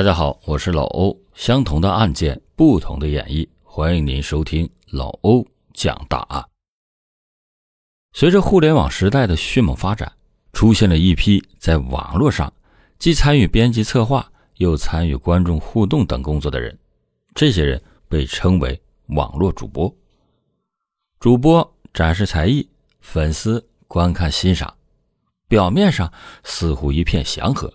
大家好，我是老欧。相同的案件，不同的演绎，欢迎您收听老欧讲大案。随着互联网时代的迅猛发展，出现了一批在网络上既参与编辑策划，又参与观众互动等工作的人。这些人被称为网络主播。主播展示才艺，粉丝观看欣赏，表面上似乎一片祥和，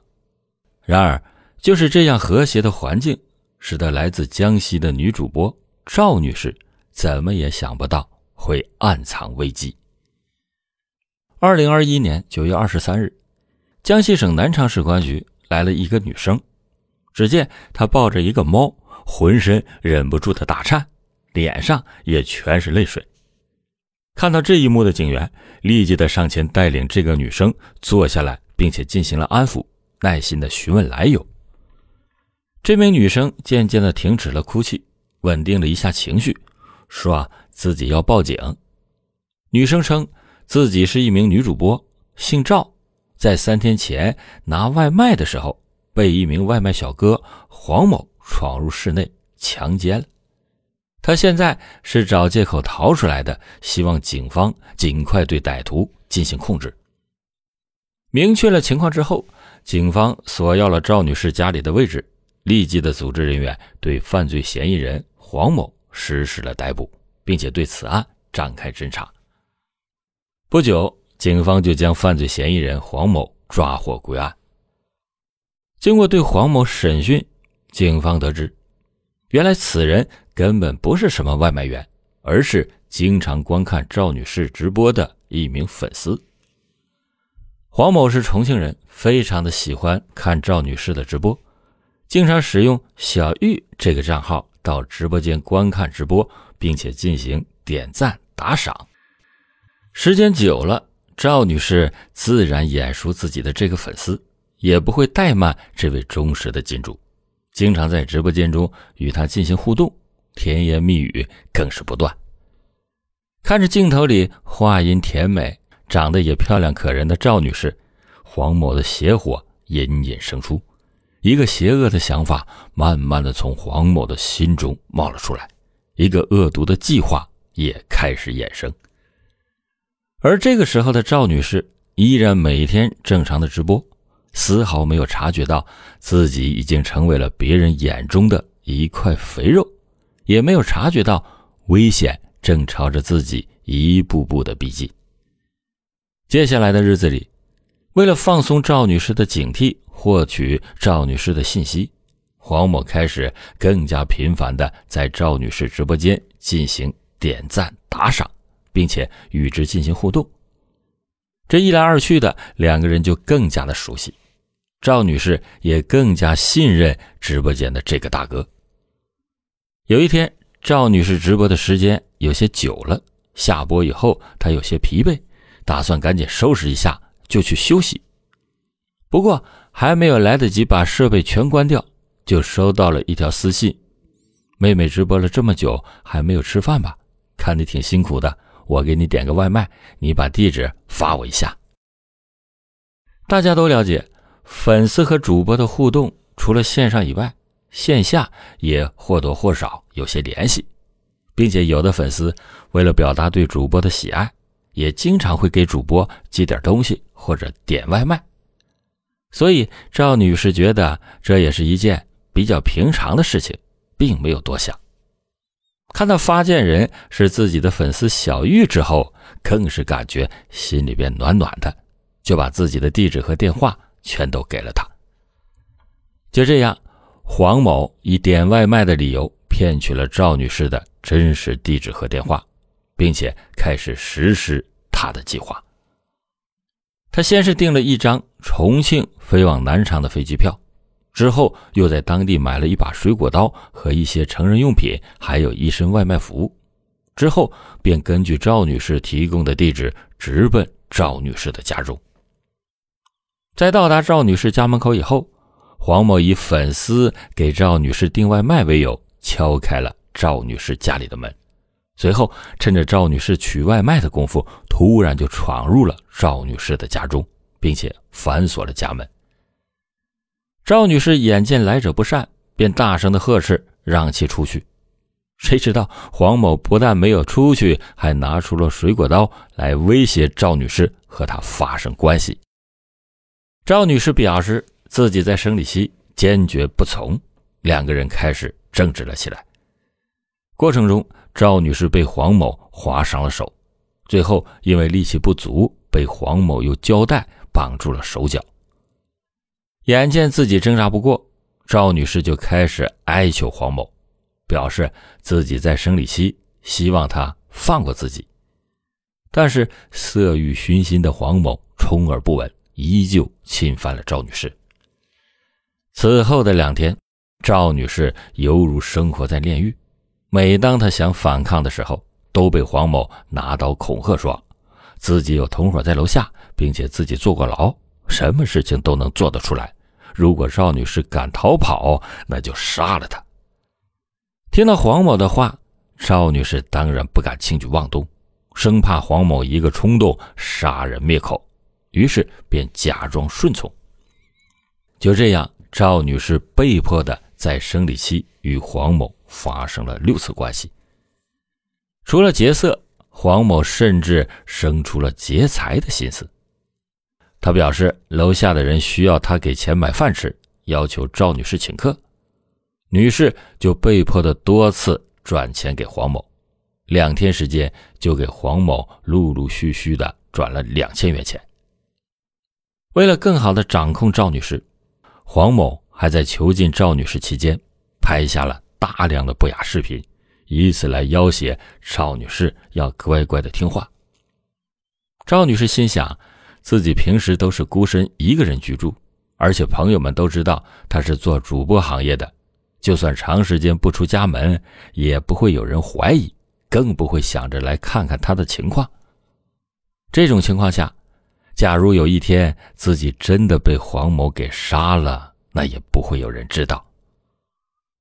然而。就是这样和谐的环境，使得来自江西的女主播赵女士怎么也想不到会暗藏危机。二零二一年九月二十三日，江西省南昌市公安局来了一个女生，只见她抱着一个猫，浑身忍不住的打颤，脸上也全是泪水。看到这一幕的警员立即的上前带领这个女生坐下来，并且进行了安抚，耐心的询问来由。这名女生渐渐的停止了哭泣，稳定了一下情绪，说：“啊，自己要报警。”女生称自己是一名女主播，姓赵，在三天前拿外卖的时候，被一名外卖小哥黄某闯入室内强奸了。她现在是找借口逃出来的，希望警方尽快对歹徒进行控制。明确了情况之后，警方索要了赵女士家里的位置。立即的组织人员对犯罪嫌疑人黄某实施了逮捕，并且对此案展开侦查。不久，警方就将犯罪嫌疑人黄某抓获归案。经过对黄某审讯，警方得知，原来此人根本不是什么外卖员，而是经常观看赵女士直播的一名粉丝。黄某是重庆人，非常的喜欢看赵女士的直播。经常使用“小玉”这个账号到直播间观看直播，并且进行点赞打赏。时间久了，赵女士自然眼熟自己的这个粉丝，也不会怠慢这位忠实的金主，经常在直播间中与他进行互动，甜言蜜语更是不断。看着镜头里话音甜美、长得也漂亮可人的赵女士，黄某的邪火隐隐生出。一个邪恶的想法慢慢的从黄某的心中冒了出来，一个恶毒的计划也开始衍生。而这个时候的赵女士依然每天正常的直播，丝毫没有察觉到自己已经成为了别人眼中的一块肥肉，也没有察觉到危险正朝着自己一步步的逼近。接下来的日子里，为了放松赵女士的警惕。获取赵女士的信息，黄某开始更加频繁的在赵女士直播间进行点赞打赏，并且与之进行互动。这一来二去的，两个人就更加的熟悉，赵女士也更加信任直播间的这个大哥。有一天，赵女士直播的时间有些久了，下播以后，她有些疲惫，打算赶紧收拾一下就去休息。不过，还没有来得及把设备全关掉，就收到了一条私信：“妹妹直播了这么久，还没有吃饭吧？看你挺辛苦的，我给你点个外卖，你把地址发我一下。”大家都了解，粉丝和主播的互动，除了线上以外，线下也或多或少有些联系，并且有的粉丝为了表达对主播的喜爱，也经常会给主播寄点东西或者点外卖。所以赵女士觉得这也是一件比较平常的事情，并没有多想。看到发件人是自己的粉丝小玉之后，更是感觉心里边暖暖的，就把自己的地址和电话全都给了他。就这样，黄某以点外卖的理由骗取了赵女士的真实地址和电话，并且开始实施他的计划。他先是订了一张重庆飞往南昌的飞机票，之后又在当地买了一把水果刀和一些成人用品，还有一身外卖服务。之后便根据赵女士提供的地址直奔赵女士的家中。在到达赵女士家门口以后，黄某以粉丝给赵女士订外卖为由，敲开了赵女士家里的门。随后，趁着赵女士取外卖的功夫，突然就闯入了赵女士的家中，并且反锁了家门。赵女士眼见来者不善，便大声的呵斥，让其出去。谁知道黄某不但没有出去，还拿出了水果刀来威胁赵女士和她发生关系。赵女士表示自己在生理期，坚决不从。两个人开始争执了起来。过程中，赵女士被黄某划伤了手，最后因为力气不足，被黄某用胶带绑住了手脚。眼见自己挣扎不过，赵女士就开始哀求黄某。表示自己在生理期，希望他放过自己。但是色欲熏心的黄某充耳不闻，依旧侵犯了赵女士。此后的两天，赵女士犹如生活在炼狱。每当他想反抗的时候，都被黄某拿刀恐吓说，自己有同伙在楼下，并且自己坐过牢，什么事情都能做得出来。如果赵女士敢逃跑，那就杀了她。听到黄某的话，赵女士当然不敢轻举妄动，生怕黄某一个冲动杀人灭口，于是便假装顺从。就这样，赵女士被迫的在生理期与黄某发生了六次关系。除了劫色，黄某甚至生出了劫财的心思。他表示，楼下的人需要他给钱买饭吃，要求赵女士请客。女士就被迫的多次转钱给黄某，两天时间就给黄某陆陆续续的转了两千元钱。为了更好的掌控赵女士，黄某还在囚禁赵女士期间拍下了大量的不雅视频，以此来要挟赵女士要乖乖的听话。赵女士心想，自己平时都是孤身一个人居住，而且朋友们都知道她是做主播行业的。就算长时间不出家门，也不会有人怀疑，更不会想着来看看她的情况。这种情况下，假如有一天自己真的被黄某给杀了，那也不会有人知道。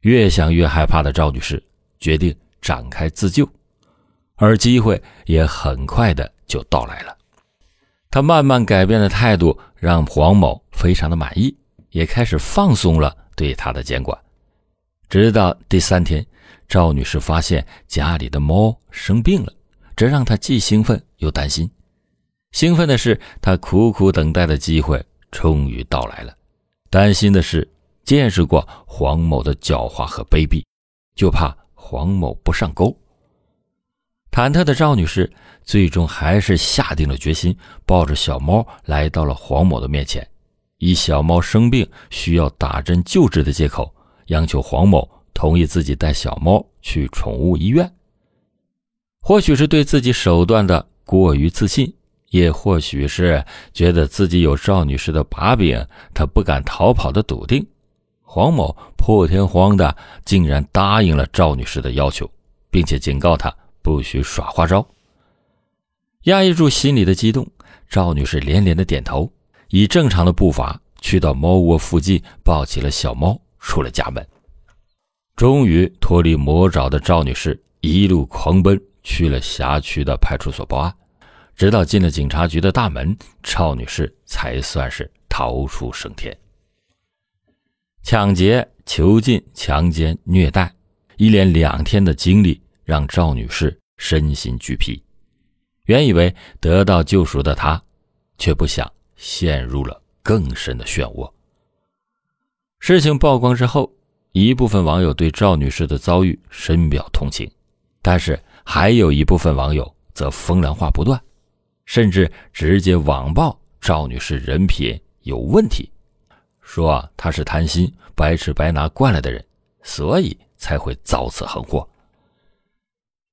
越想越害怕的赵女士决定展开自救，而机会也很快的就到来了。她慢慢改变的态度让黄某非常的满意，也开始放松了对她的监管。直到第三天，赵女士发现家里的猫生病了，这让她既兴奋又担心。兴奋的是，她苦苦等待的机会终于到来了；担心的是，见识过黄某的狡猾和卑鄙，就怕黄某不上钩。忐忑的赵女士最终还是下定了决心，抱着小猫来到了黄某的面前，以小猫生病需要打针救治的借口。央求黄某同意自己带小猫去宠物医院。或许是对自己手段的过于自信，也或许是觉得自己有赵女士的把柄，他不敢逃跑的笃定，黄某破天荒的竟然答应了赵女士的要求，并且警告她不许耍花招。压抑住心里的激动，赵女士连连的点头，以正常的步伐去到猫窝附近，抱起了小猫。出了家门，终于脱离魔爪的赵女士一路狂奔去了辖区的派出所报案，直到进了警察局的大门，赵女士才算是逃出升天。抢劫、囚禁、强奸、虐待，一连两天的经历让赵女士身心俱疲。原以为得到救赎的她，却不想陷入了更深的漩涡。事情曝光之后，一部分网友对赵女士的遭遇深表同情，但是还有一部分网友则风凉话不断，甚至直接网暴赵女士人品有问题，说他是贪心、白吃白拿惯了的人，所以才会遭此横祸。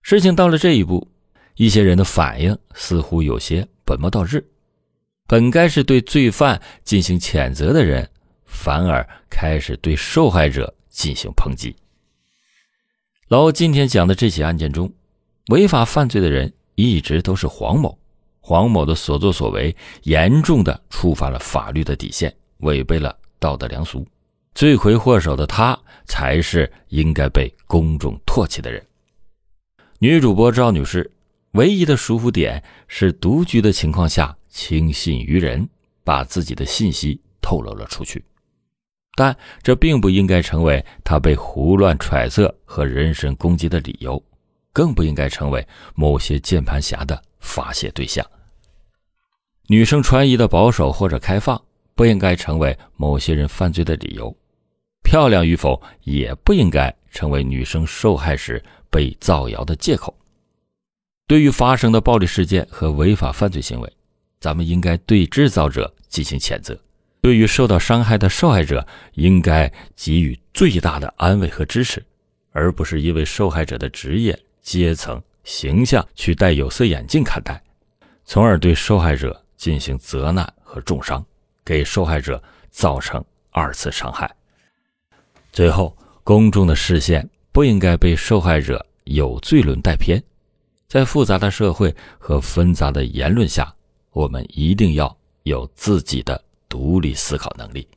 事情到了这一步，一些人的反应似乎有些本末倒置，本该是对罪犯进行谴责的人。反而开始对受害者进行抨击。老欧今天讲的这起案件中，违法犯罪的人一直都是黄某。黄某的所作所为严重的触犯了法律的底线，违背了道德良俗。罪魁祸首的他才是应该被公众唾弃的人。女主播赵女士唯一的疏忽点是独居的情况下轻信于人，把自己的信息透露了出去。但这并不应该成为他被胡乱揣测和人身攻击的理由，更不应该成为某些键盘侠的发泄对象。女生穿衣的保守或者开放，不应该成为某些人犯罪的理由；漂亮与否，也不应该成为女生受害时被造谣的借口。对于发生的暴力事件和违法犯罪行为，咱们应该对制造者进行谴责；对于受到伤害的受害者，应该给予最大的安慰和支持，而不是因为受害者的职业、阶层、形象去戴有色眼镜看待，从而对受害者进行责难和重伤，给受害者造成二次伤害。最后，公众的视线不应该被受害者有罪论带偏。在复杂的社会和纷杂的言论下，我们一定要有自己的独立思考能力。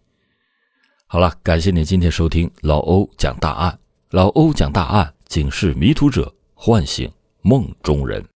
好了，感谢您今天收听老欧讲大案。老欧讲大案，警示迷途者，唤醒梦中人。